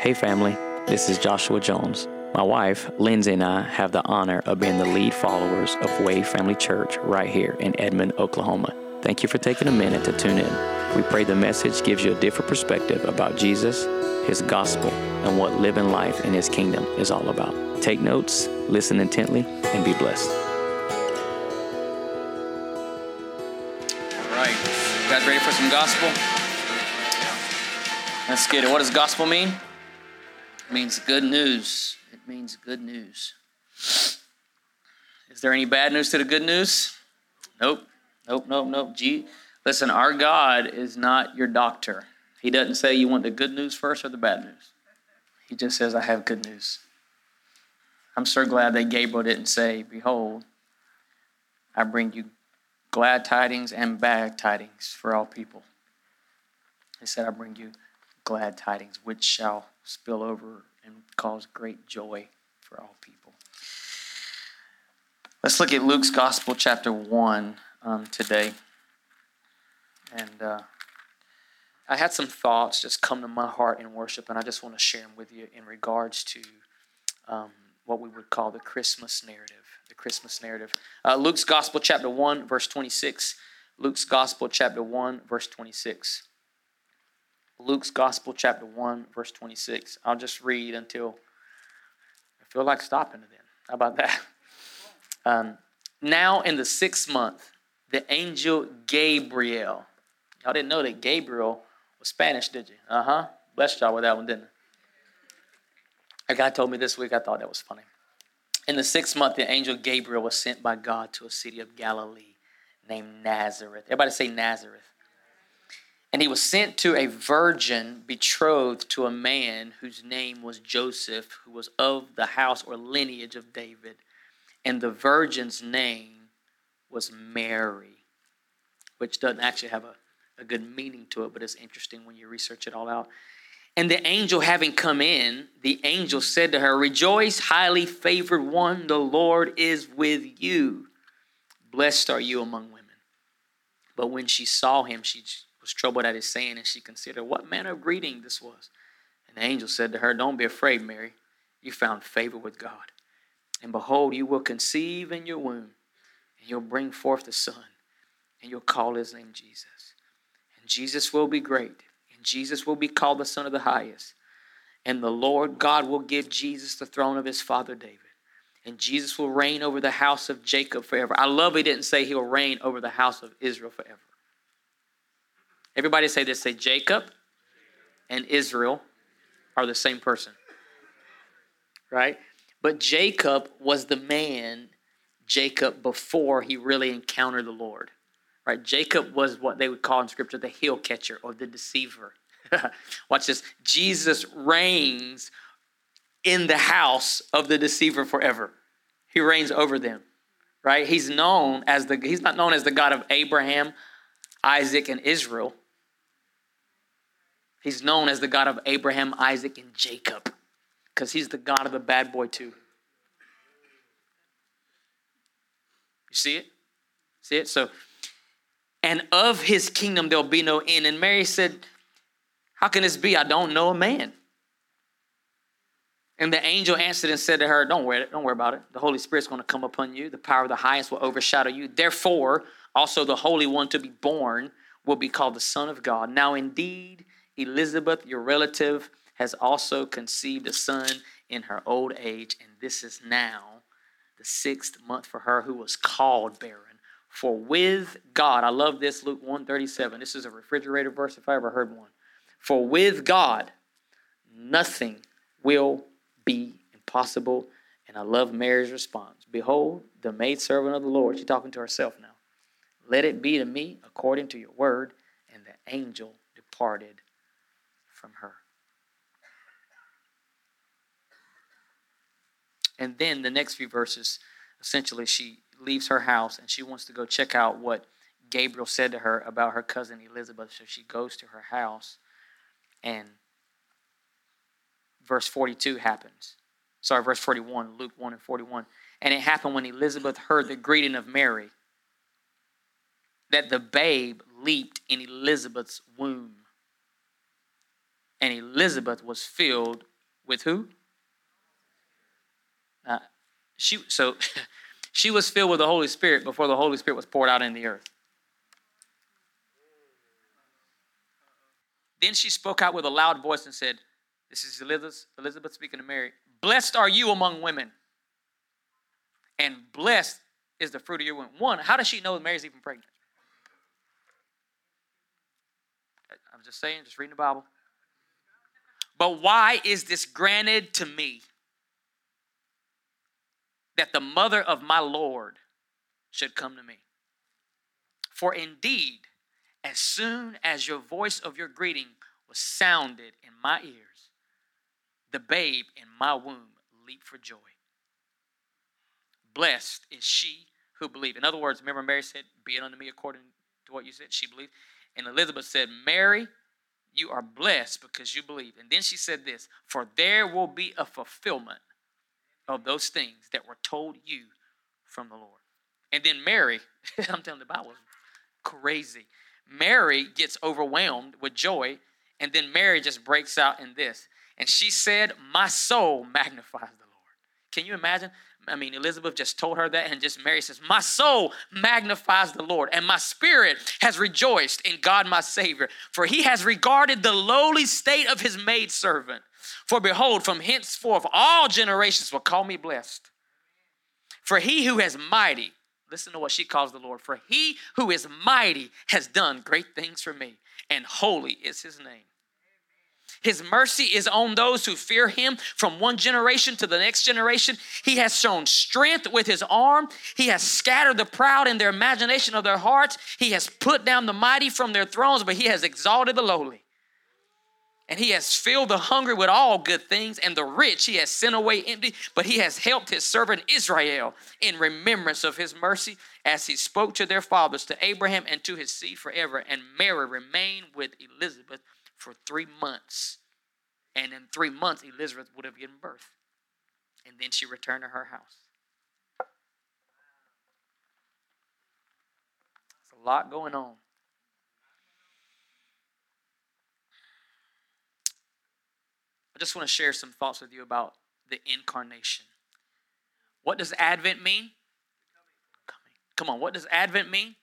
Hey, family, this is Joshua Jones. My wife, Lindsay, and I have the honor of being the lead followers of Wave Family Church right here in Edmond, Oklahoma. Thank you for taking a minute to tune in. We pray the message gives you a different perspective about Jesus, His gospel, and what living life in His kingdom is all about. Take notes, listen intently, and be blessed. All right. Guys ready for some gospel? Let's get it. What does gospel mean? It means good news. It means good news. Is there any bad news to the good news? Nope. Nope, nope, nope. Gee, listen, our God is not your doctor. He doesn't say you want the good news first or the bad news. He just says, I have good news. I'm so glad that Gabriel didn't say, Behold, I bring you glad tidings and bad tidings for all people. He said, I bring you glad tidings, which shall spill over and cause great joy for all people. Let's look at Luke's Gospel, chapter 1, um, today. And uh, I had some thoughts just come to my heart in worship, and I just want to share them with you in regards to um, what we would call the Christmas narrative. The Christmas narrative. Uh, Luke's Gospel, chapter 1, verse 26. Luke's Gospel, chapter 1, verse 26. Luke's Gospel, chapter 1, verse 26. I'll just read until I feel like stopping it then. How about that? Um, now, in the sixth month, the angel Gabriel. Y'all didn't know that Gabriel was Spanish, did you? Uh huh. Blessed y'all with that one, didn't I? A guy told me this week, I thought that was funny. In the sixth month, the angel Gabriel was sent by God to a city of Galilee named Nazareth. Everybody say Nazareth. And he was sent to a virgin betrothed to a man whose name was Joseph, who was of the house or lineage of David. And the virgin's name was Mary, which doesn't actually have a, a good meaning to it, but it's interesting when you research it all out. And the angel having come in, the angel said to her, Rejoice, highly favored one, the Lord is with you. Blessed are you among women. But when she saw him, she was troubled at his saying, and she considered what manner of greeting this was. And the angel said to her, Don't be afraid, Mary. You found favor with God. And behold, you will conceive in your womb, and you'll bring forth a son, and you'll call his name Jesus. And Jesus will be great, and Jesus will be called the Son of the Highest. And the Lord God will give Jesus the throne of his father David. And Jesus will reign over the house of Jacob forever. I love he didn't say he'll reign over the house of Israel forever. Everybody say this say Jacob and Israel are the same person. Right? But Jacob was the man, Jacob, before he really encountered the Lord. Right? Jacob was what they would call in scripture the heel catcher or the deceiver. Watch this. Jesus reigns in the house of the deceiver forever. He reigns over them. Right? He's known as the he's not known as the God of Abraham, Isaac, and Israel. He's known as the God of Abraham, Isaac, and Jacob because he's the God of the bad boy, too. You see it? See it? So, and of his kingdom there'll be no end. And Mary said, How can this be? I don't know a man. And the angel answered and said to her, Don't worry, don't worry about it. The Holy Spirit's going to come upon you. The power of the highest will overshadow you. Therefore, also the Holy One to be born will be called the Son of God. Now, indeed, Elizabeth, your relative, has also conceived a son in her old age, and this is now the sixth month for her who was called barren. For with God, I love this, Luke 137. This is a refrigerator verse if I ever heard one. For with God, nothing will be impossible. And I love Mary's response. Behold, the maidservant of the Lord. She's talking to herself now. Let it be to me according to your word. And the angel departed from her. And then the next few verses, essentially, she leaves her house and she wants to go check out what Gabriel said to her about her cousin Elizabeth. So she goes to her house, and verse 42 happens. Sorry, verse 41, Luke 1 and 41. And it happened when Elizabeth heard the greeting of Mary that the babe leaped in Elizabeth's womb. And Elizabeth was filled with who? Uh, she so she was filled with the Holy Spirit before the Holy Spirit was poured out in the earth. Then she spoke out with a loud voice and said, This is Elizabeth, Elizabeth speaking to Mary. Blessed are you among women, and blessed is the fruit of your womb. One, how does she know Mary's even pregnant? I'm just saying, just reading the Bible. But why is this granted to me? That the mother of my Lord should come to me. For indeed, as soon as your voice of your greeting was sounded in my ears, the babe in my womb leaped for joy. Blessed is she who believed. In other words, remember Mary said, Be it unto me according to what you said. She believed. And Elizabeth said, Mary, you are blessed because you believe. And then she said this For there will be a fulfillment of those things that were told you from the Lord. And then Mary, I'm telling the Bible, crazy. Mary gets overwhelmed with joy, and then Mary just breaks out in this. And she said, My soul magnifies the Lord. Can you imagine? I mean, Elizabeth just told her that, and just Mary says, My soul magnifies the Lord, and my spirit has rejoiced in God my Savior, for he has regarded the lowly state of his maidservant. For behold, from henceforth all generations will call me blessed. For he who has mighty, listen to what she calls the Lord, for he who is mighty has done great things for me, and holy is his name. His mercy is on those who fear him from one generation to the next generation. He has shown strength with his arm. He has scattered the proud in their imagination of their hearts. He has put down the mighty from their thrones, but he has exalted the lowly. And he has filled the hungry with all good things, and the rich he has sent away empty. But he has helped his servant Israel in remembrance of his mercy, as he spoke to their fathers, to Abraham, and to his seed forever. And Mary remained with Elizabeth for three months. And in three months, Elizabeth would have given birth. And then she returned to her house. There's a lot going on. I just want to share some thoughts with you about the incarnation. What does Advent mean? Coming. Come on, what does Advent mean?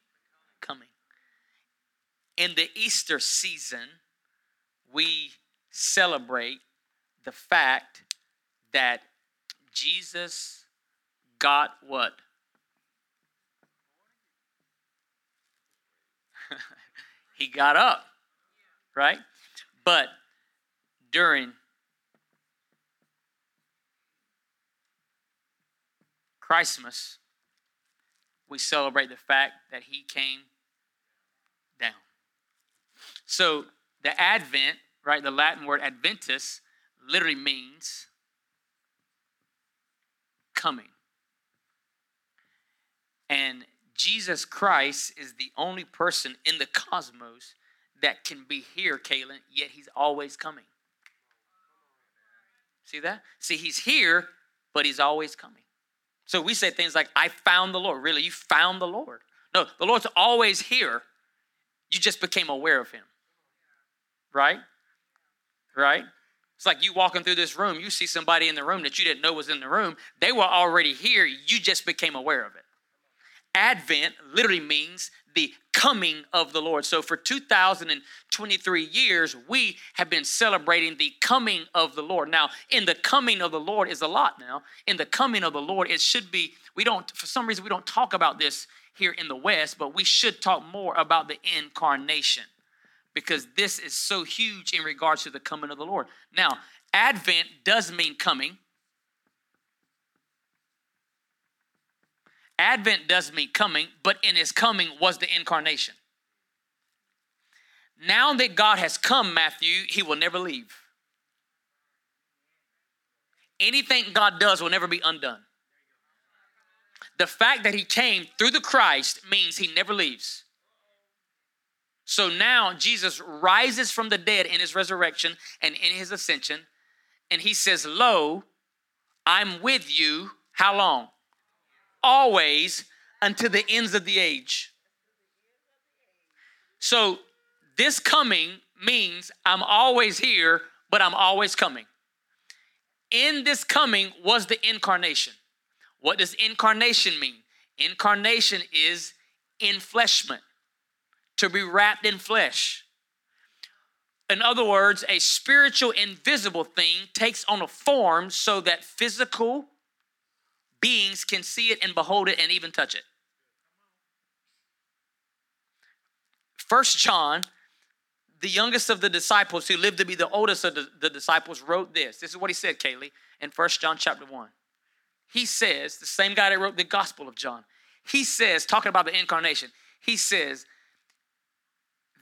Coming. In the Easter season, we celebrate the fact that Jesus got what? he got up, right? But during Christmas, we celebrate the fact that he came down. So the Advent, right, the Latin word Adventus, literally means coming. And Jesus Christ is the only person in the cosmos that can be here, Kaylin, yet he's always coming. See that? See, he's here, but he's always coming. So we say things like, I found the Lord. Really, you found the Lord. No, the Lord's always here. You just became aware of him right? Right? It's like you walking through this room, you see somebody in the room that you didn't know was in the room. They were already here, you just became aware of it. Advent literally means the coming of the Lord. So for 2023 years, we have been celebrating the coming of the Lord. Now, in the coming of the Lord is a lot now. In the coming of the Lord, it should be, we don't, for some reason, we don't talk about this here in the West, but we should talk more about the incarnation because this is so huge in regards to the coming of the Lord. Now, Advent does mean coming. Advent does mean coming, but in his coming was the incarnation. Now that God has come, Matthew, he will never leave. Anything God does will never be undone. The fact that he came through the Christ means he never leaves. So now Jesus rises from the dead in his resurrection and in his ascension, and he says, Lo, I'm with you. How long? Always until the ends of the age. So this coming means I'm always here, but I'm always coming. in this coming was the incarnation. What does incarnation mean? Incarnation is enfleshment, to be wrapped in flesh. In other words, a spiritual, invisible thing takes on a form so that physical beings can see it and behold it and even touch it. First John, the youngest of the disciples who lived to be the oldest of the, the disciples, wrote this. This is what he said, Kaylee, in First John chapter 1. He says, the same guy that wrote the Gospel of John, he says, talking about the incarnation, he says,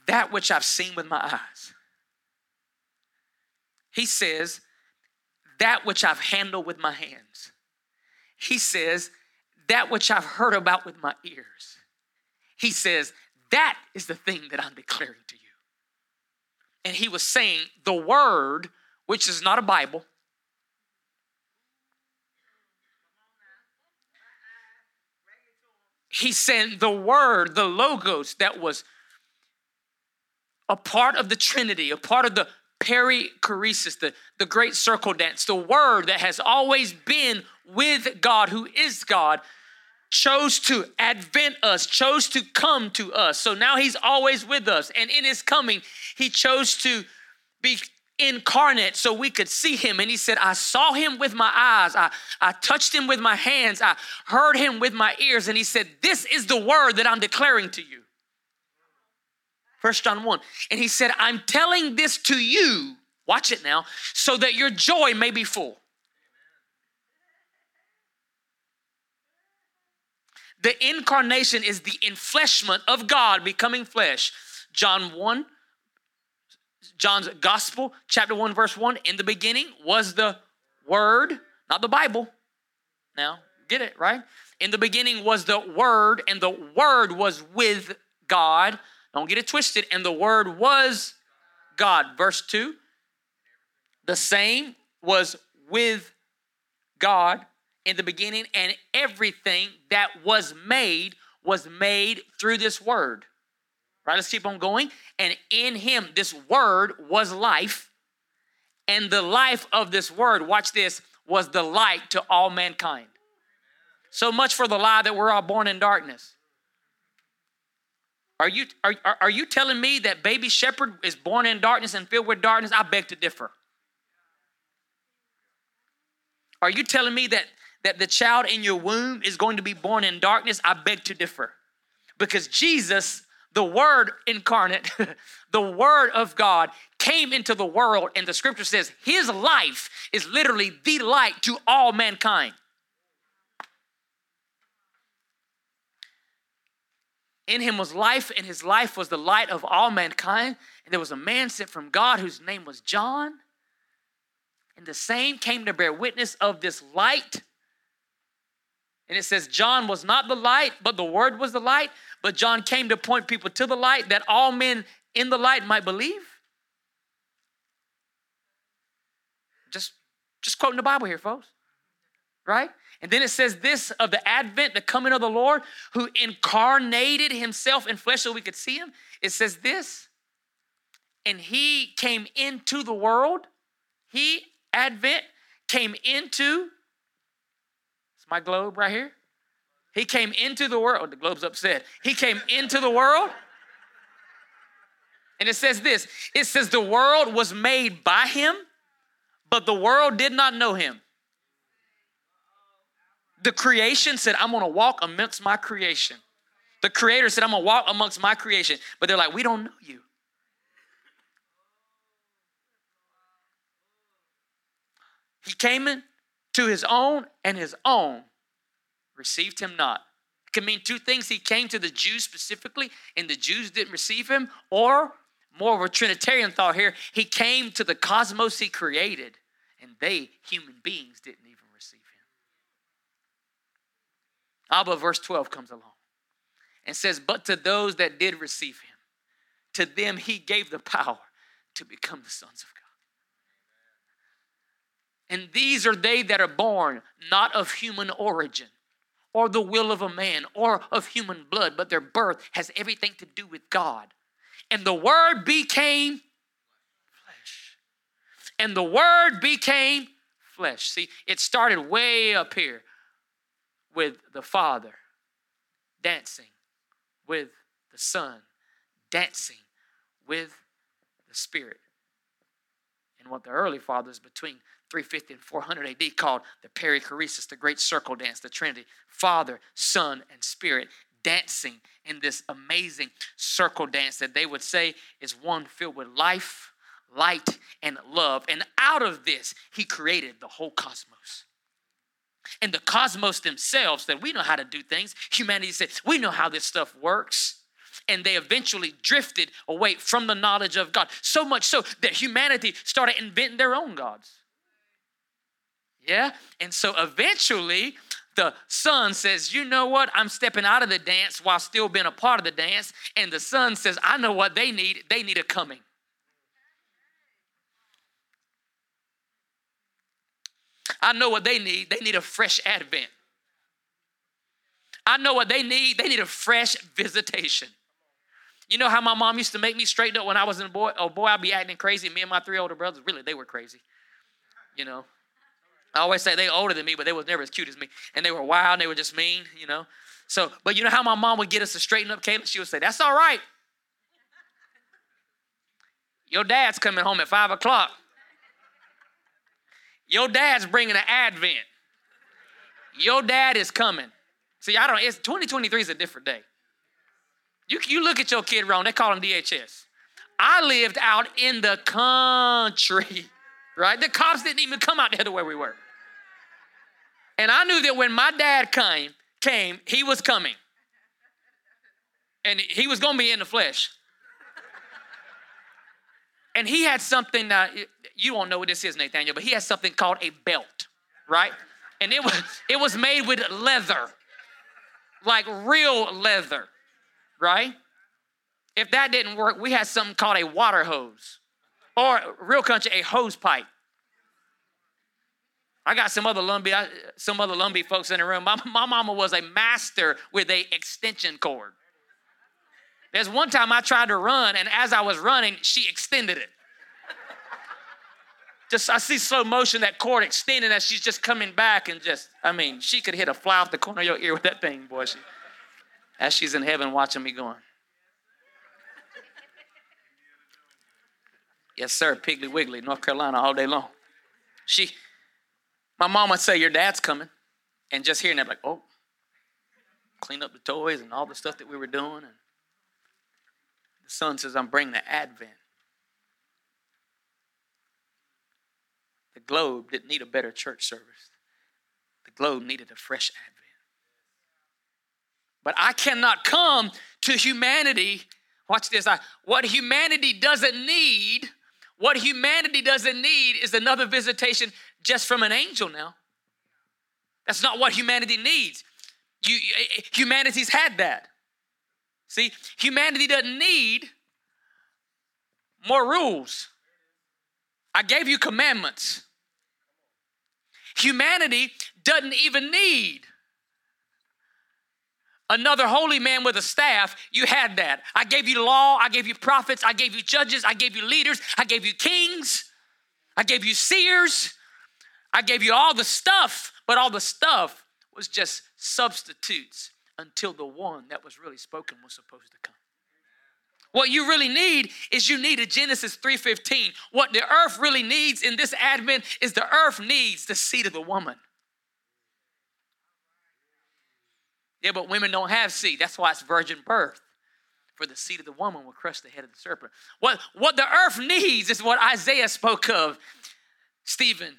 that which I've seen with my eyes he says, that which I've handled with my hands. He says, that which I've heard about with my ears. He says, that is the thing that I'm declaring to you. And he was saying, the word, which is not a Bible, he sent the word, the logos that was a part of the Trinity, a part of the perichoresis, the, the great circle dance, the word that has always been with God, who is God, chose to advent us, chose to come to us. So now he's always with us. And in his coming, he chose to be incarnate so we could see him. And he said, I saw him with my eyes. I, I touched him with my hands. I heard him with my ears. And he said, This is the word that I'm declaring to you. First John 1. And he said, I'm telling this to you, watch it now, so that your joy may be full. The incarnation is the enfleshment of God becoming flesh. John 1, John's gospel, chapter 1, verse 1. In the beginning was the word, not the Bible. Now, get it, right? In the beginning was the word, and the word was with God. Don't get it twisted. And the Word was God. Verse 2 The same was with God in the beginning, and everything that was made was made through this Word. Right? Let's keep on going. And in Him, this Word was life. And the life of this Word, watch this, was the light to all mankind. So much for the lie that we're all born in darkness. Are you, are, are you telling me that baby shepherd is born in darkness and filled with darkness? I beg to differ. Are you telling me that, that the child in your womb is going to be born in darkness? I beg to differ. Because Jesus, the Word incarnate, the Word of God, came into the world, and the scripture says his life is literally the light to all mankind. In him was life, and his life was the light of all mankind. And there was a man sent from God whose name was John. And the same came to bear witness of this light. And it says, John was not the light, but the word was the light. But John came to point people to the light that all men in the light might believe. Just, just quoting the Bible here, folks. Right? And then it says this of the advent, the coming of the Lord, who incarnated himself in flesh so we could see him. It says this, and he came into the world. He, advent, came into, it's my globe right here. He came into the world. Oh, the globe's upset. He came into the world. And it says this it says, the world was made by him, but the world did not know him. The creation said, I'm gonna walk amongst my creation. The creator said, I'm gonna walk amongst my creation. But they're like, we don't know you. He came in to his own, and his own received him not. It can mean two things. He came to the Jews specifically, and the Jews didn't receive him, or more of a Trinitarian thought here, he came to the cosmos he created, and they, human beings, didn't even. Ah, Abba, verse 12 comes along and says, But to those that did receive him, to them he gave the power to become the sons of God. And these are they that are born not of human origin or the will of a man or of human blood, but their birth has everything to do with God. And the Word became flesh. And the Word became flesh. See, it started way up here with the Father dancing with the Son, dancing with the Spirit. And what the early fathers between 350 and 400 AD called the perichoresis, the great circle dance, the Trinity, Father, Son, and Spirit dancing in this amazing circle dance that they would say is one filled with life, light, and love. And out of this, he created the whole cosmos. And the cosmos themselves said, We know how to do things. Humanity said, We know how this stuff works. And they eventually drifted away from the knowledge of God. So much so that humanity started inventing their own gods. Yeah? And so eventually, the son says, You know what? I'm stepping out of the dance while still being a part of the dance. And the son says, I know what they need. They need a coming. I know what they need. They need a fresh advent. I know what they need. They need a fresh visitation. You know how my mom used to make me straighten up when I was a boy? Oh boy, I'd be acting crazy. Me and my three older brothers, really, they were crazy. You know, I always say they older than me, but they was never as cute as me. And they were wild, and they were just mean, you know. So, but you know how my mom would get us to straighten up Caleb? She would say, That's all right. Your dad's coming home at five o'clock. Your dad's bringing an advent. Your dad is coming. See, I don't, it's 2023 is a different day. You, you look at your kid wrong, they call him DHS. I lived out in the country, right? The cops didn't even come out there to where we were. And I knew that when my dad came, came, he was coming. And he was to be in the flesh. And he had something that you don't know what this is, Nathaniel, but he had something called a belt, right? And it was it was made with leather. Like real leather, right? If that didn't work, we had something called a water hose. Or real country, a hose pipe. I got some other Lumbee, some other Lumbee folks in the room. My, my mama was a master with a extension cord. There's one time I tried to run, and as I was running, she extended it. Just I see slow motion that cord extending as she's just coming back, and just I mean, she could hit a fly off the corner of your ear with that thing, boy. She, as she's in heaven watching me going. Yes, sir, Piggly Wiggly, North Carolina, all day long. She my mom would say, Your dad's coming. And just hearing that, like, oh, clean up the toys and all the stuff that we were doing. And the son says, I'm bringing the Advent. The globe didn't need a better church service, the globe needed a fresh Advent. But I cannot come to humanity. Watch this. I, what humanity doesn't need, what humanity doesn't need is another visitation just from an angel now. That's not what humanity needs. You, eh, eh, humanity's had that. See, humanity doesn't need more rules. I gave you commandments. Humanity doesn't even need another holy man with a staff. You had that. I gave you law, I gave you prophets, I gave you judges, I gave you leaders, I gave you kings, I gave you seers, I gave you all the stuff, but all the stuff was just substitutes until the one that was really spoken was supposed to come. What you really need is you need a Genesis 3:15. What the earth really needs in this advent is the earth needs the seed of the woman. Yeah, but women don't have seed. That's why it's virgin birth. For the seed of the woman will crush the head of the serpent. What, what the earth needs is what Isaiah spoke of. Stephen,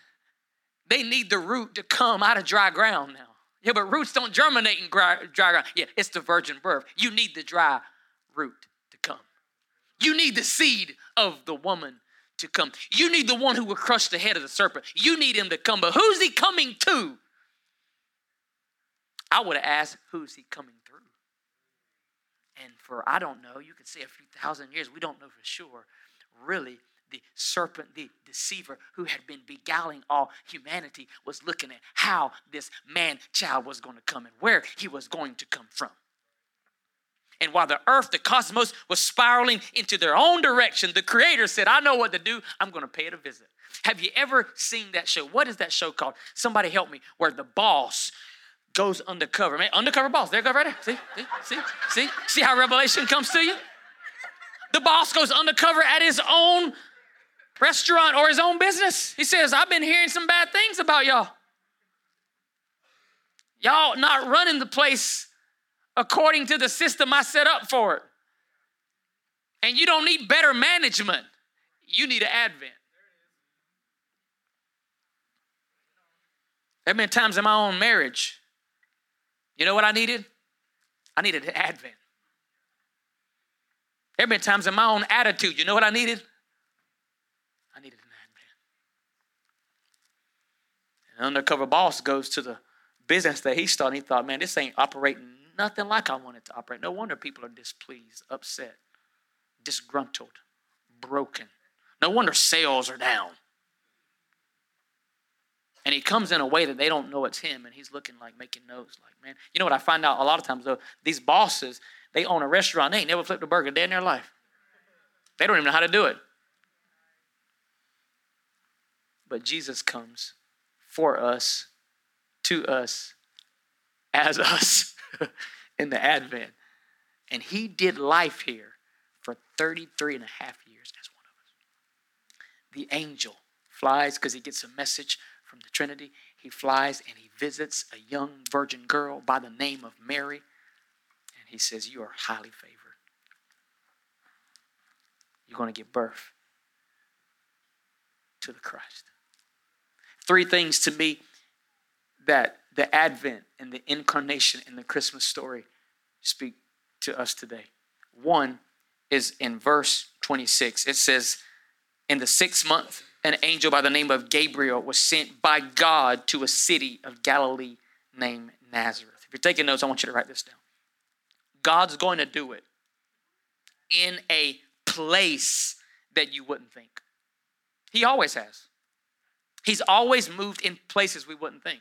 they need the root to come out of dry ground now. Yeah, but roots don't germinate in dry, dry ground. Yeah, it's the virgin birth. You need the dry root to come. You need the seed of the woman to come. You need the one who will crush the head of the serpent. You need him to come. But who's he coming to? I would have asked, who's he coming through? And for, I don't know, you could say a few thousand years, we don't know for sure. Really, the serpent, the deceiver who had been beguiling all humanity, was looking at how this man child was going to come and where he was going to come from. And while the earth, the cosmos, was spiraling into their own direction, the creator said, I know what to do. I'm going to pay it a visit. Have you ever seen that show? What is that show called? Somebody help me. Where the boss goes undercover. Man, undercover boss. There you go right there. See, see, see, see, see how revelation comes to you? The boss goes undercover at his own restaurant or his own business. He says, I've been hearing some bad things about y'all. Y'all not running the place according to the system I set up for it. And you don't need better management, you need an advent. There have been times in my own marriage, you know what I needed? I needed an advent. There have been times in my own attitude, you know what I needed? I needed an advent. An undercover boss goes to the business that he started. He thought, man, this ain't operating nothing like I want it to operate. No wonder people are displeased, upset, disgruntled, broken. No wonder sales are down. And he comes in a way that they don't know it's him, and he's looking like making notes, like, man. You know what I find out a lot of times though? These bosses, they own a restaurant, they ain't never flipped a burger a day in their life. They don't even know how to do it. But Jesus comes for us, to us, as us in the Advent. And he did life here for 33 and a half years as one of us. The angel flies because he gets a message from the Trinity. He flies and he visits a young virgin girl by the name of Mary. And he says, You are highly favored. You're going to give birth to the Christ. Three things to me that the Advent and the incarnation and the Christmas story speak to us today. One is in verse 26. It says, In the sixth month, an angel by the name of Gabriel was sent by God to a city of Galilee named Nazareth. If you're taking notes, I want you to write this down. God's going to do it in a place that you wouldn't think. He always has. He's always moved in places we wouldn't think.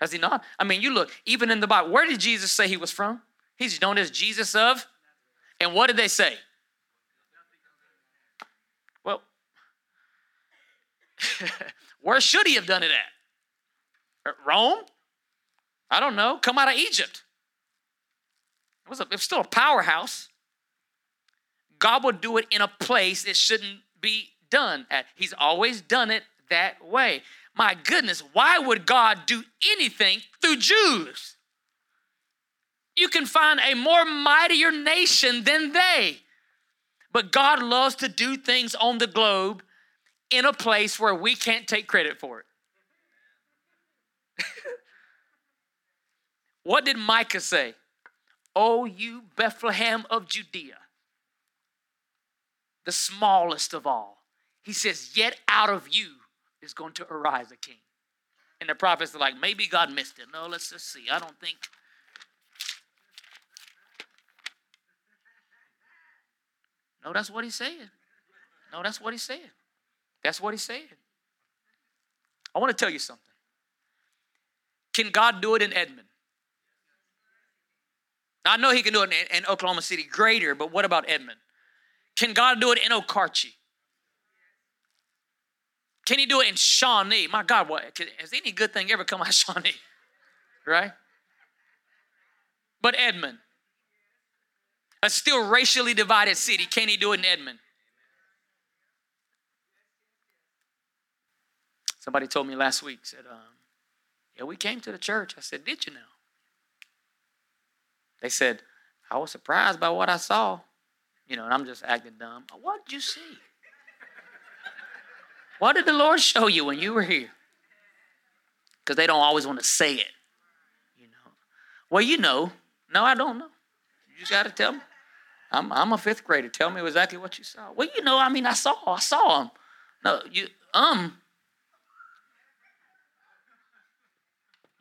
Has he not? I mean, you look, even in the Bible, where did Jesus say he was from? He's known as Jesus of. And what did they say? Well, where should he have done it at? Uh, Rome? I don't know. Come out of Egypt. It was, a, it was still a powerhouse. God would do it in a place it shouldn't be done at. He's always done it that way. My goodness, why would God do anything through Jews? You can find a more mightier nation than they. But God loves to do things on the globe in a place where we can't take credit for it. what did Micah say? Oh, you Bethlehem of Judea, the smallest of all. He says, Yet out of you is going to arise a king. And the prophets are like, maybe God missed it. No, let's just see. I don't think. No, that's what he's saying. No, that's what he's saying. That's what he's saying. I want to tell you something. Can God do it in Edmond? I know he can do it in, in Oklahoma City greater, but what about Edmond? Can God do it in Okarche? Can he do it in Shawnee? My God, what has any good thing ever come out of Shawnee? Right? But Edmond, a still racially divided city, can he do it in Edmond? Somebody told me last week, said, um, Yeah, we came to the church. I said, Did you know? They said, I was surprised by what I saw. You know, and I'm just acting dumb. What did you see? What did the Lord show you when you were here? Because they don't always want to say it. You know. Well, you know. No, I don't know. You just got to tell me. I'm, I'm a fifth grader. Tell me exactly what you saw. Well, you know, I mean, I saw. I saw him. No, you, um.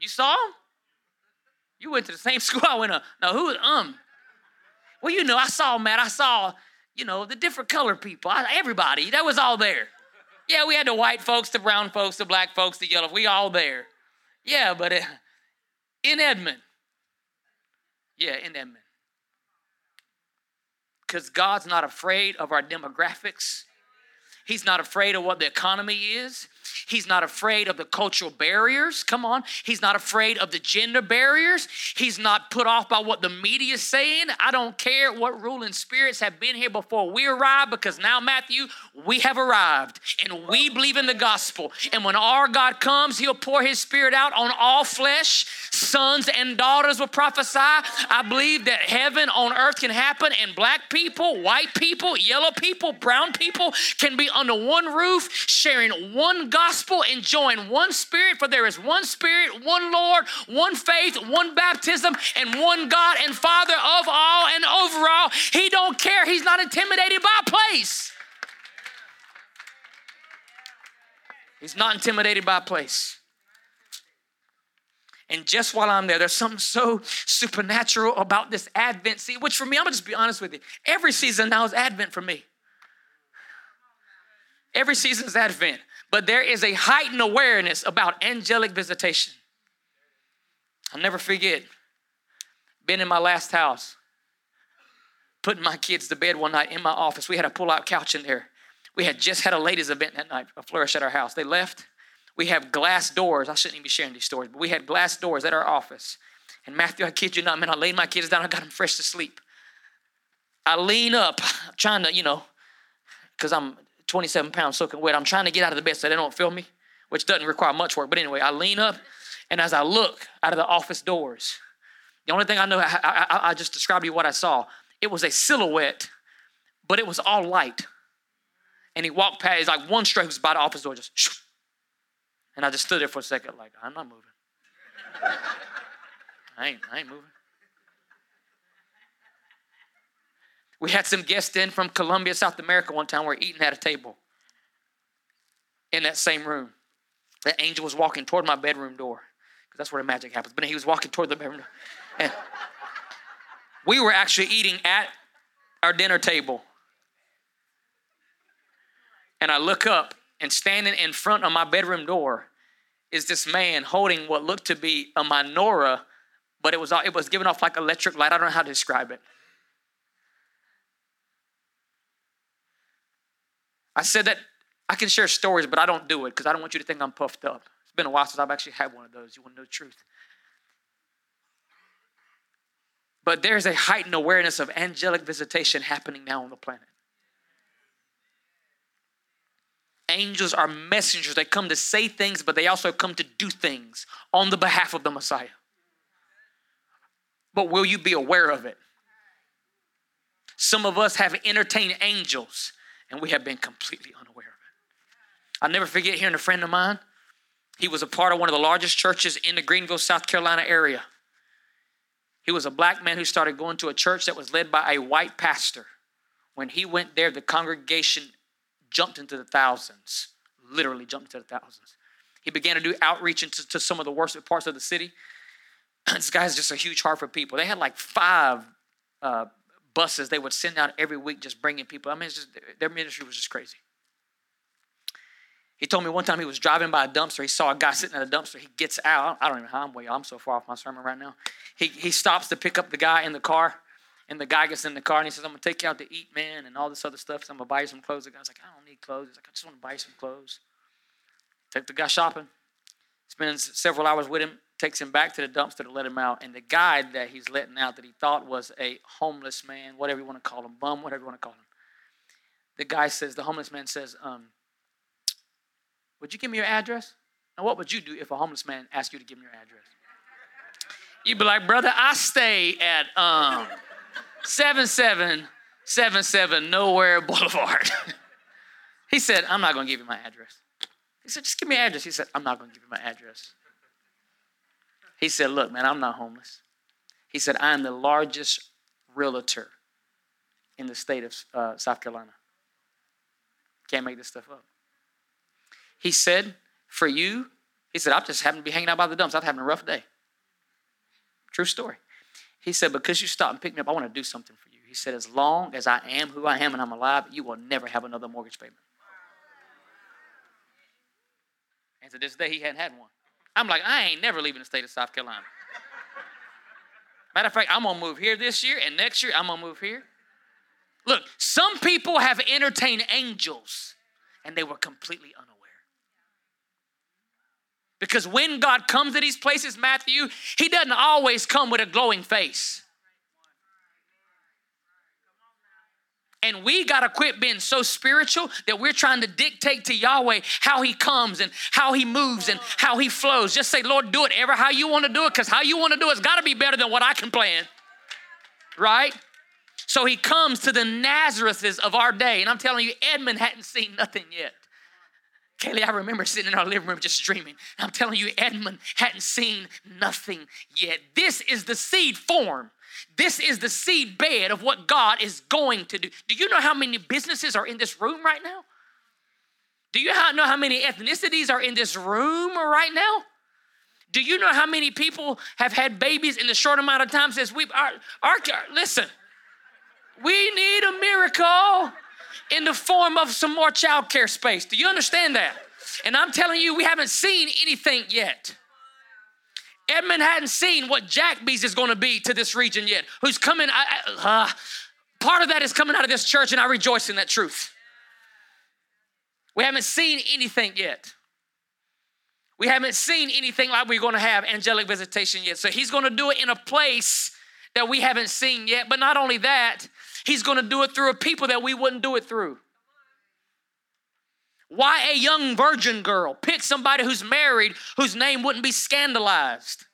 You saw him? You went to the same school I went to. No, who, um. Well, you know, I saw, Matt. I saw, you know, the different color people. I, everybody. That was all there. Yeah, we had the white folks, the brown folks, the black folks, the yellow. We all there. Yeah, but uh, in Edmond. Yeah, in Edmond. because God's not afraid of our demographics. He's not afraid of what the economy is. He's not afraid of the cultural barriers. Come on. He's not afraid of the gender barriers. He's not put off by what the media is saying. I don't care what ruling spirits have been here before we arrived because now, Matthew, we have arrived and we believe in the gospel. And when our God comes, he'll pour his spirit out on all flesh. Sons and daughters will prophesy. I believe that heaven on earth can happen and black people, white people, yellow people, brown people can be under one roof, sharing one gospel, enjoying one spirit, for there is one spirit, one Lord, one faith, one baptism, and one God and Father of all and over all. He don't care. He's not intimidated by place. He's not intimidated by place. And just while I'm there, there's something so supernatural about this Advent season, which for me, I'm gonna just be honest with you. Every season now is Advent for me. Every season is Advent, but there is a heightened awareness about angelic visitation. I'll never forget being in my last house, putting my kids to bed one night in my office. We had a pull out couch in there. We had just had a ladies' event that night, a flourish at our house. They left. We have glass doors. I shouldn't even be sharing these stories, but we had glass doors at our office. And Matthew, I kid you not, man, I laid my kids down. I got them fresh to sleep. I lean up, trying to, you know, because I'm 27 pounds soaking wet. I'm trying to get out of the bed so they don't feel me, which doesn't require much work. But anyway, I lean up, and as I look out of the office doors, the only thing I know, I, I, I just described to you what I saw. It was a silhouette, but it was all light. And he walked past, it's like one straight was by the office door, just, shoo. and I just stood there for a second, like, I'm not moving. I ain't, I ain't moving. We had some guests in from Colombia, South America one time. We were eating at a table in that same room. The angel was walking toward my bedroom door because that's where the magic happens. But he was walking toward the bedroom door. And we were actually eating at our dinner table. And I look up, and standing in front of my bedroom door is this man holding what looked to be a menorah, but it was it was giving off like electric light. I don't know how to describe it. I said that I can share stories, but I don't do it because I don't want you to think I'm puffed up. It's been a while since I've actually had one of those. You want to know the truth. But there's a heightened awareness of angelic visitation happening now on the planet. Angels are messengers. They come to say things, but they also come to do things on the behalf of the Messiah. But will you be aware of it? Some of us have entertained angels and we have been completely unaware of it. I'll never forget hearing a friend of mine. He was a part of one of the largest churches in the Greenville, South Carolina area. He was a black man who started going to a church that was led by a white pastor. When he went there, the congregation jumped into the thousands, literally jumped into the thousands. He began to do outreach into to some of the worst parts of the city. this guy's just a huge heart for people. They had like five uh, buses they would send out every week just bringing people. I mean, just, their ministry was just crazy. He told me one time he was driving by a dumpster. He saw a guy sitting at a dumpster. He gets out. I don't even know how I'm way. I'm so far off my sermon right now. He, he stops to pick up the guy in the car. And the guy gets in the car and he says, I'm to take you out to eat, man, and all this other stuff. So I'm to buy you some clothes. The guy's like, I don't need clothes. He's like, I just want to buy you some clothes. Take the guy shopping. Spends several hours with him takes him back to the dumpster to let him out. And the guy that he's letting out that he thought was a homeless man, whatever you want to call him, bum, whatever you want to call him. The guy says, the homeless man says, um, Would you give me your address? Now, what would you do if a homeless man asked you to give him your address? You'd be like, Brother, I stay at um, 7777 Nowhere Boulevard. he said, I'm not going to give you my address. He said, Just give me your address. He said, I'm not going to give you my address. He said, Look, man, I'm not homeless. He said, I am the largest realtor in the state of uh, South Carolina. Can't make this stuff up. He said, For you, he said, I'm just having to be hanging out by the dumps. I'm having a rough day. True story. He said, Because you stopped and picked me up, I want to do something for you. He said, As long as I am who I am and I'm alive, you will never have another mortgage payment. And to this day, he hadn't had one. I'm like, I ain't never leaving the state of South Carolina. Matter of fact, I'm gonna move here this year, and next year I'm gonna move here. Look, some people have entertained angels and they were completely unaware. Because when God comes to these places, Matthew, He doesn't always come with a glowing face. And we got to quit being so spiritual that we're trying to dictate to Yahweh how He comes and how He moves and how He flows. Just say, Lord, do it ever how you want to do it because how you want to do it's got to be better than what I can plan. Right? So He comes to the Nazareths of our day. And I'm telling you, Edmond hadn't seen nothing yet. Kelly, I remember sitting in our living room just dreaming. I'm telling you, Edmond hadn't seen nothing yet. This is the seed form. This is the seed bed of what God is going to do. Do you know how many businesses are in this room right now? Do you know how many ethnicities are in this room right now? Do you know how many people have had babies in the short amount of time since we've our our listen, we need a miracle in the form of some more child care space. Do you understand that? And I'm telling you, we haven't seen anything yet. Edmond hadn't seen what Jackbees is going to be to this region yet. Who's coming? Uh, part of that is coming out of this church, and I rejoice in that truth. We haven't seen anything yet. We haven't seen anything like we're going to have angelic visitation yet. So he's going to do it in a place that we haven't seen yet. But not only that, he's going to do it through a people that we wouldn't do it through. Why a young virgin girl? Pick somebody who's married whose name wouldn't be scandalized.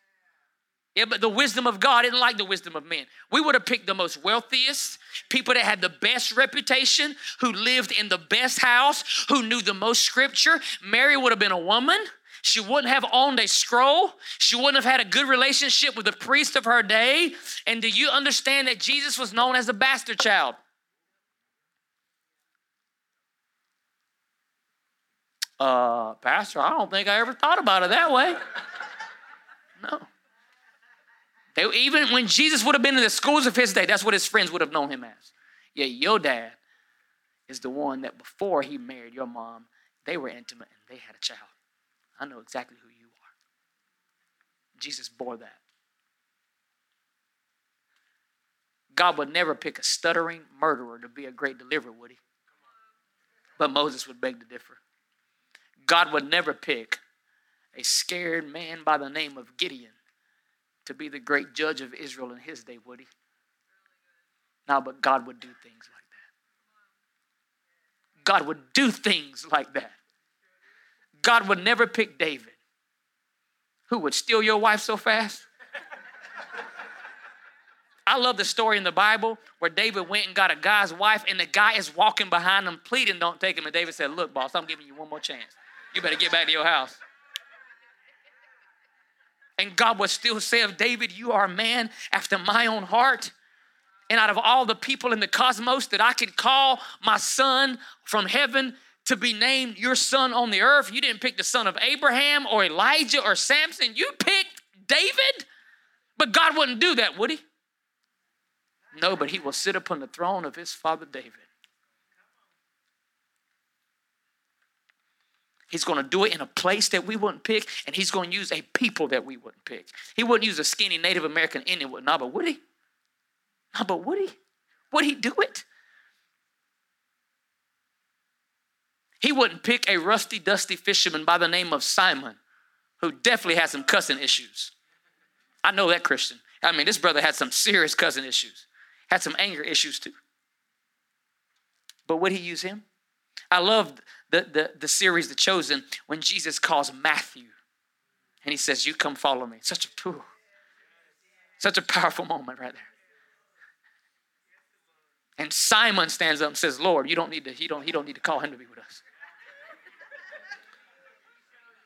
Yeah, but the wisdom of God isn't like the wisdom of men. We would have picked the most wealthiest, people that had the best reputation, who lived in the best house, who knew the most scripture. Mary would have been a woman. She wouldn't have owned a scroll. She wouldn't have had a good relationship with the priest of her day. And do you understand that Jesus was known as a bastard child? Uh, Pastor, I don't think I ever thought about it that way. No. They, even when Jesus would have been in the schools of his day, that's what his friends would have known him as. Yeah, your dad is the one that before he married your mom, they were intimate and they had a child. I know exactly who you are. Jesus bore that. God would never pick a stuttering murderer to be a great deliverer, would he? But Moses would beg to differ. God would never pick a scared man by the name of Gideon to be the great judge of Israel in his day, would he? No, but God would do things like that. God would do things like that. God would never pick David, who would steal your wife so fast. I love the story in the Bible where David went and got a guy's wife, and the guy is walking behind him, pleading, Don't take him. And David said, Look, boss, I'm giving you one more chance. You better get back to your house. And God would still say of David, You are a man after my own heart. And out of all the people in the cosmos that I could call my son from heaven to be named your son on the earth, you didn't pick the son of Abraham or Elijah or Samson. You picked David. But God wouldn't do that, would he? No, but he will sit upon the throne of his father David. He's going to do it in a place that we wouldn't pick, and he's going to use a people that we wouldn't pick. He wouldn't use a skinny Native American Indian, no, but would he? No, but would he? Would he do it? He wouldn't pick a rusty, dusty fisherman by the name of Simon, who definitely had some cussing issues. I know that Christian. I mean, this brother had some serious cussing issues, had some anger issues too. But would he use him? I love the, the, the series The Chosen when Jesus calls Matthew and he says, You come follow me. Such a ooh, such a powerful moment right there. And Simon stands up and says, Lord, you don't need to, he don't, he don't need to call him to be with us.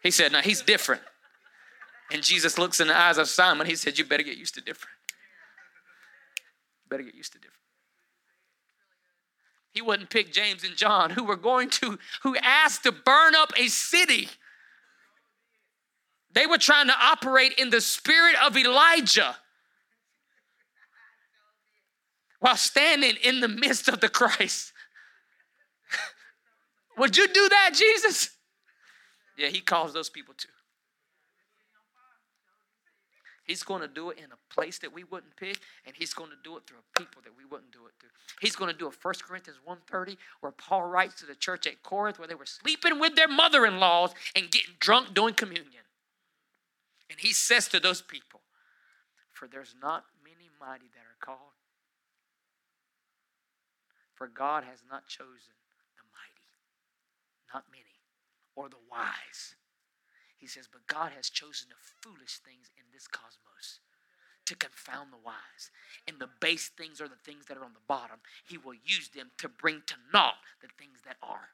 He said, Now he's different. And Jesus looks in the eyes of Simon. He said, You better get used to different. Better get used to different. He wouldn't pick James and John, who were going to, who asked to burn up a city. They were trying to operate in the spirit of Elijah while standing in the midst of the Christ. Would you do that, Jesus? Yeah, he calls those people too. He's going to do it in a place that we wouldn't pick, and He's going to do it through a people that we wouldn't do it through. He's going to do a 1 Corinthians 1.30 where Paul writes to the church at Corinth where they were sleeping with their mother-in-laws and getting drunk doing communion. And he says to those people, For there's not many mighty that are called. For God has not chosen the mighty, not many, or the wise he says, But God has chosen the foolish things in this cosmos to confound the wise. And the base things are the things that are on the bottom. He will use them to bring to naught the things that are.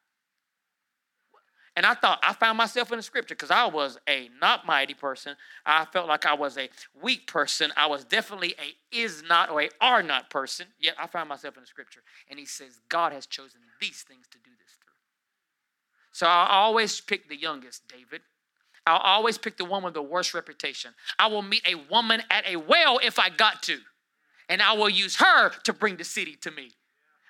And I thought, I found myself in the scripture because I was a not mighty person. I felt like I was a weak person. I was definitely a is not or a are not person. Yet I found myself in the scripture. And he says, God has chosen these things to do this through. So I always pick the youngest, David. I'll always pick the one with the worst reputation. I will meet a woman at a well if I got to, and I will use her to bring the city to me.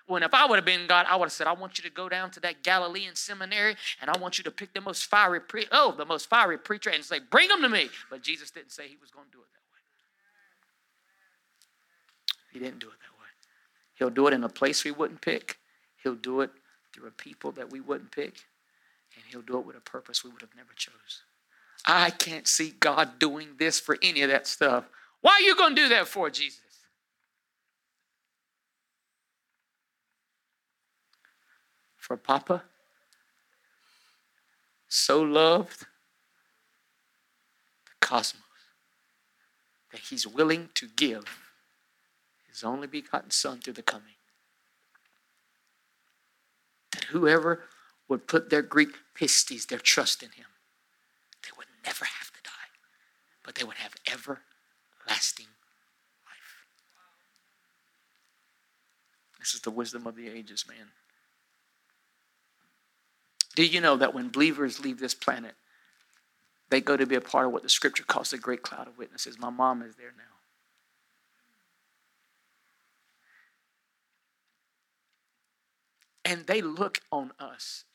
When if I would have been God, I would have said, I want you to go down to that Galilean seminary and I want you to pick the most fiery pre- oh, the most fiery preacher and say, bring them to me. But Jesus didn't say he was going to do it that way. He didn't do it that way. He'll do it in a place we wouldn't pick. He'll do it through a people that we wouldn't pick. And he'll do it with a purpose we would have never chose. I can't see God doing this for any of that stuff. Why are you going to do that for, Jesus? For Papa so loved the cosmos that he's willing to give his only begotten Son through the coming. That whoever would put their Greek pistis, their trust in him, never have to die, but they would have everlasting life. This is the wisdom of the ages, man. Do you know that when believers leave this planet, they go to be a part of what the scripture calls the great cloud of witnesses? My mom is there now. And they look on us.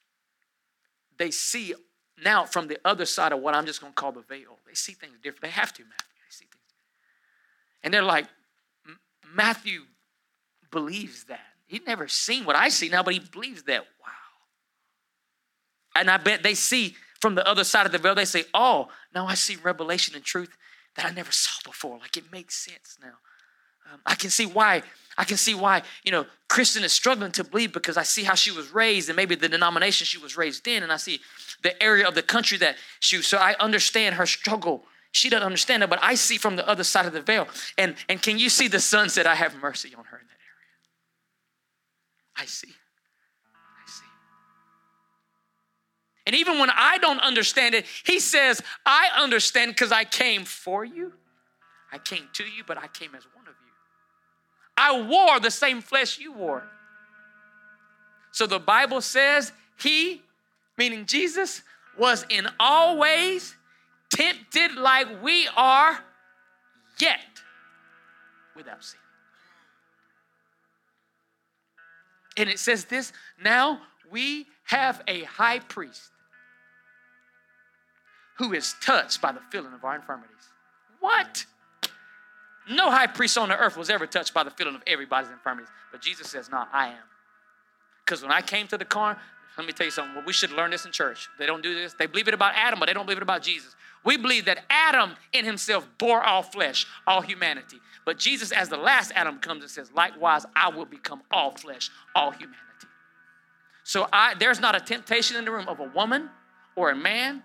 They see now from the other side of what I'm just going to call the veil. They see things different. They have to, Matthew. They see things. And they're like, Matthew believes that. He's never seen what I see now, but he believes that. Wow. And I bet they see from the other side of the veil, they say, Oh, now I see revelation and truth that I never saw before. Like it makes sense now. Um, I can see why. I can see why, you know, Kristen is struggling to believe because I see how she was raised and maybe the denomination she was raised in, and I see the area of the country that she so I understand her struggle. She doesn't understand it, but I see from the other side of the veil. And, and can you see the son said, I have mercy on her in that area? I see. I see. And even when I don't understand it, he says, I understand because I came for you. I came to you, but I came as one of you. I wore the same flesh you wore. So the Bible says he meaning Jesus, was in all ways tempted like we are, yet without sin. And it says this now we have a high priest who is touched by the feeling of our infirmities. What? No high priest on the earth was ever touched by the feeling of everybody's infirmities. But Jesus says, No, I am. Because when I came to the car, let me tell you something. Well, we should learn this in church. They don't do this. They believe it about Adam, but they don't believe it about Jesus. We believe that Adam in himself bore all flesh, all humanity. But Jesus, as the last Adam, comes and says, likewise, I will become all flesh, all humanity. So I, there's not a temptation in the room of a woman or a man,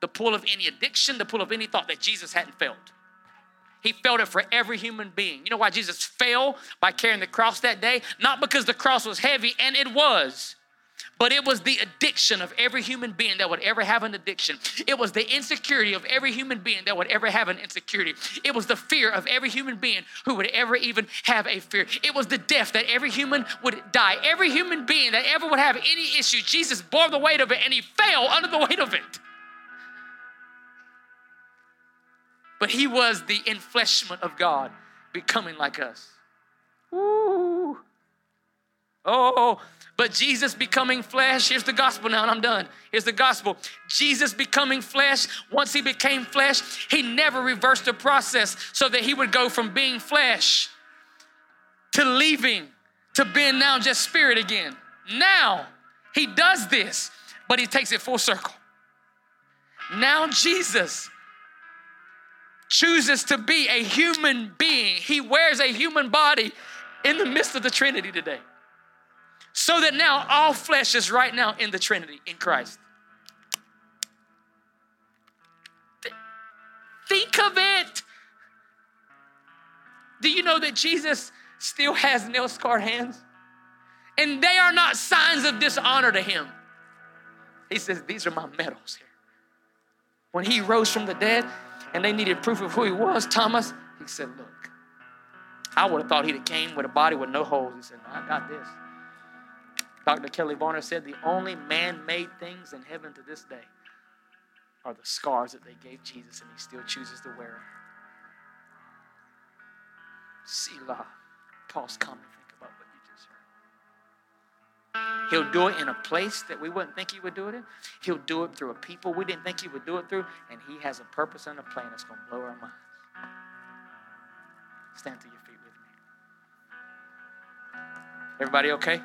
the pull of any addiction, the pull of any thought that Jesus hadn't felt. He felt it for every human being. You know why Jesus fell by carrying the cross that day? Not because the cross was heavy, and it was. But it was the addiction of every human being that would ever have an addiction. It was the insecurity of every human being that would ever have an insecurity. It was the fear of every human being who would ever even have a fear. It was the death that every human would die. Every human being that ever would have any issue, Jesus bore the weight of it and he fell under the weight of it. But he was the enfleshment of God, becoming like us. Ooh. Oh, but Jesus becoming flesh, here's the gospel now, and I'm done. Here's the gospel. Jesus becoming flesh, once he became flesh, he never reversed the process so that he would go from being flesh to leaving to being now just spirit again. Now he does this, but he takes it full circle. Now Jesus chooses to be a human being. He wears a human body in the midst of the Trinity today. So that now all flesh is right now in the Trinity, in Christ. Think of it. Do you know that Jesus still has nail scarred hands? And they are not signs of dishonor to him. He says, These are my medals here. When he rose from the dead and they needed proof of who he was, Thomas, he said, Look, I would have thought he'd have came with a body with no holes. He said, no, I got this. Dr. Kelley Varner said the only man made things in heaven to this day are the scars that they gave Jesus, and he still chooses to wear them. Selah. Paul's comment, He'll do it in a place that we wouldn't think he would do it in. He'll do it through a people we didn't think he would do it through, and he has a purpose and a plan that's going to blow our minds. Stand to your feet with me. Everybody okay?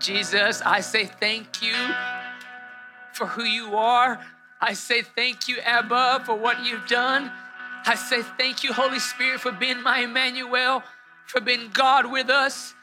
Jesus, I say thank you for who you are. I say thank you, Abba, for what you've done. I say thank you, Holy Spirit, for being my Emmanuel, for being God with us.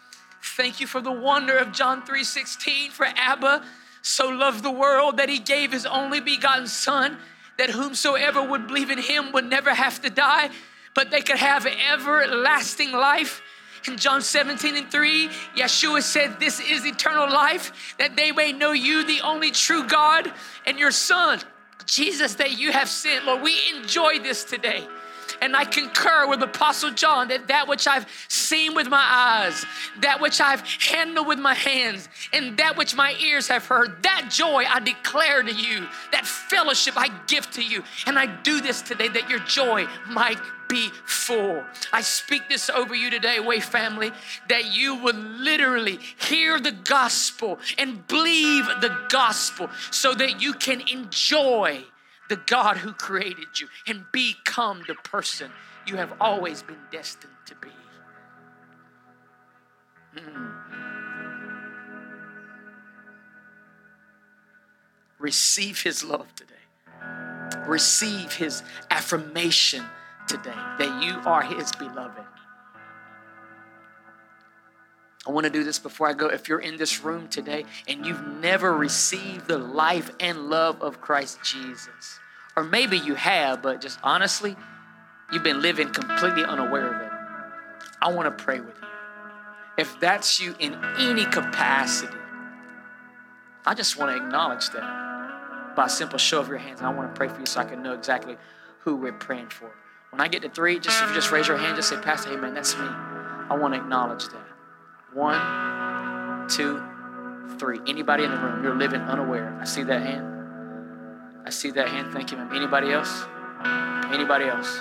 Thank you for the wonder of John 3:16, for Abba so loved the world that he gave his only begotten Son, that whomsoever would believe in him would never have to die, but they could have everlasting life. In John 17 and 3, Yeshua said, This is eternal life, that they may know you, the only true God, and your Son, Jesus, that you have sent. Lord, we enjoy this today. And I concur with Apostle John that that which I've seen with my eyes, that which I've handled with my hands, and that which my ears have heard, that joy I declare to you, that fellowship I give to you. And I do this today that your joy might be full. I speak this over you today, Way family, that you would literally hear the gospel and believe the gospel so that you can enjoy the God who created you and become the person you have always been destined to be. Mm. Receive his love today. Receive his affirmation today that you are his beloved. I want to do this before I go. If you're in this room today and you've never received the life and love of Christ Jesus, or maybe you have, but just honestly, you've been living completely unaware of it, I want to pray with you. If that's you in any capacity, I just want to acknowledge that by a simple show of your hands. I want to pray for you so I can know exactly who we're praying for. When I get to three, just if you just raise your hand, just say, Pastor, hey man, that's me. I want to acknowledge that. One, two, three. Anybody in the room, you're living unaware. I see that hand. I see that hand. Thank you, ma'am. Anybody else? Anybody else?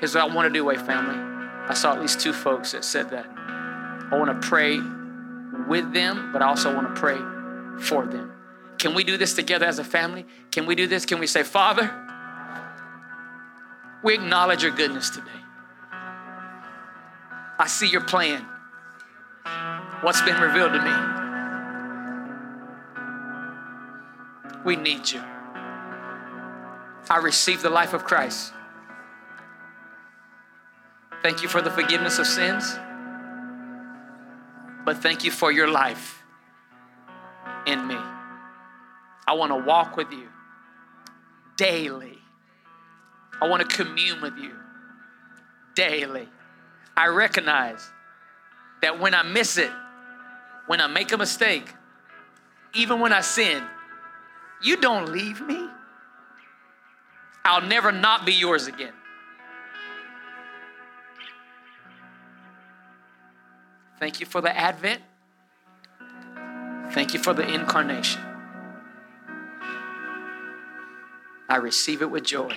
Here's what I want to do, Way Family. I saw at least two folks that said that. I want to pray with them, but I also want to pray for them. Can we do this together as a family? Can we do this? Can we say, Father, we acknowledge your goodness today. I see your plan. What's been revealed to me? We need you. I receive the life of Christ. Thank you for the forgiveness of sins. But thank you for your life in me. I want to walk with you daily. I want to commune with you daily. I recognize that when I miss it, when I make a mistake, even when I sin, you don't leave me. I'll never not be yours again. Thank you for the advent. Thank you for the incarnation. I receive it with joy.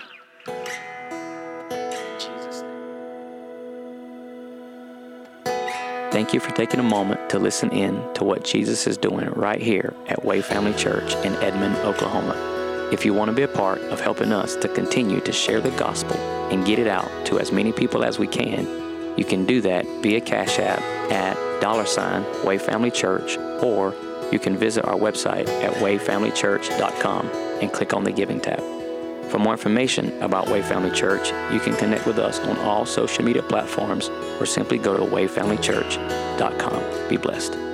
Thank you for taking a moment to listen in to what Jesus is doing right here at Way Family Church in Edmond, Oklahoma. If you want to be a part of helping us to continue to share the gospel and get it out to as many people as we can, you can do that via Cash App at dollar sign Way Family Church, or you can visit our website at wayfamilychurch.com and click on the Giving tab. For more information about Way Family Church, you can connect with us on all social media platforms or simply go to wayfamilychurch.com. Be blessed.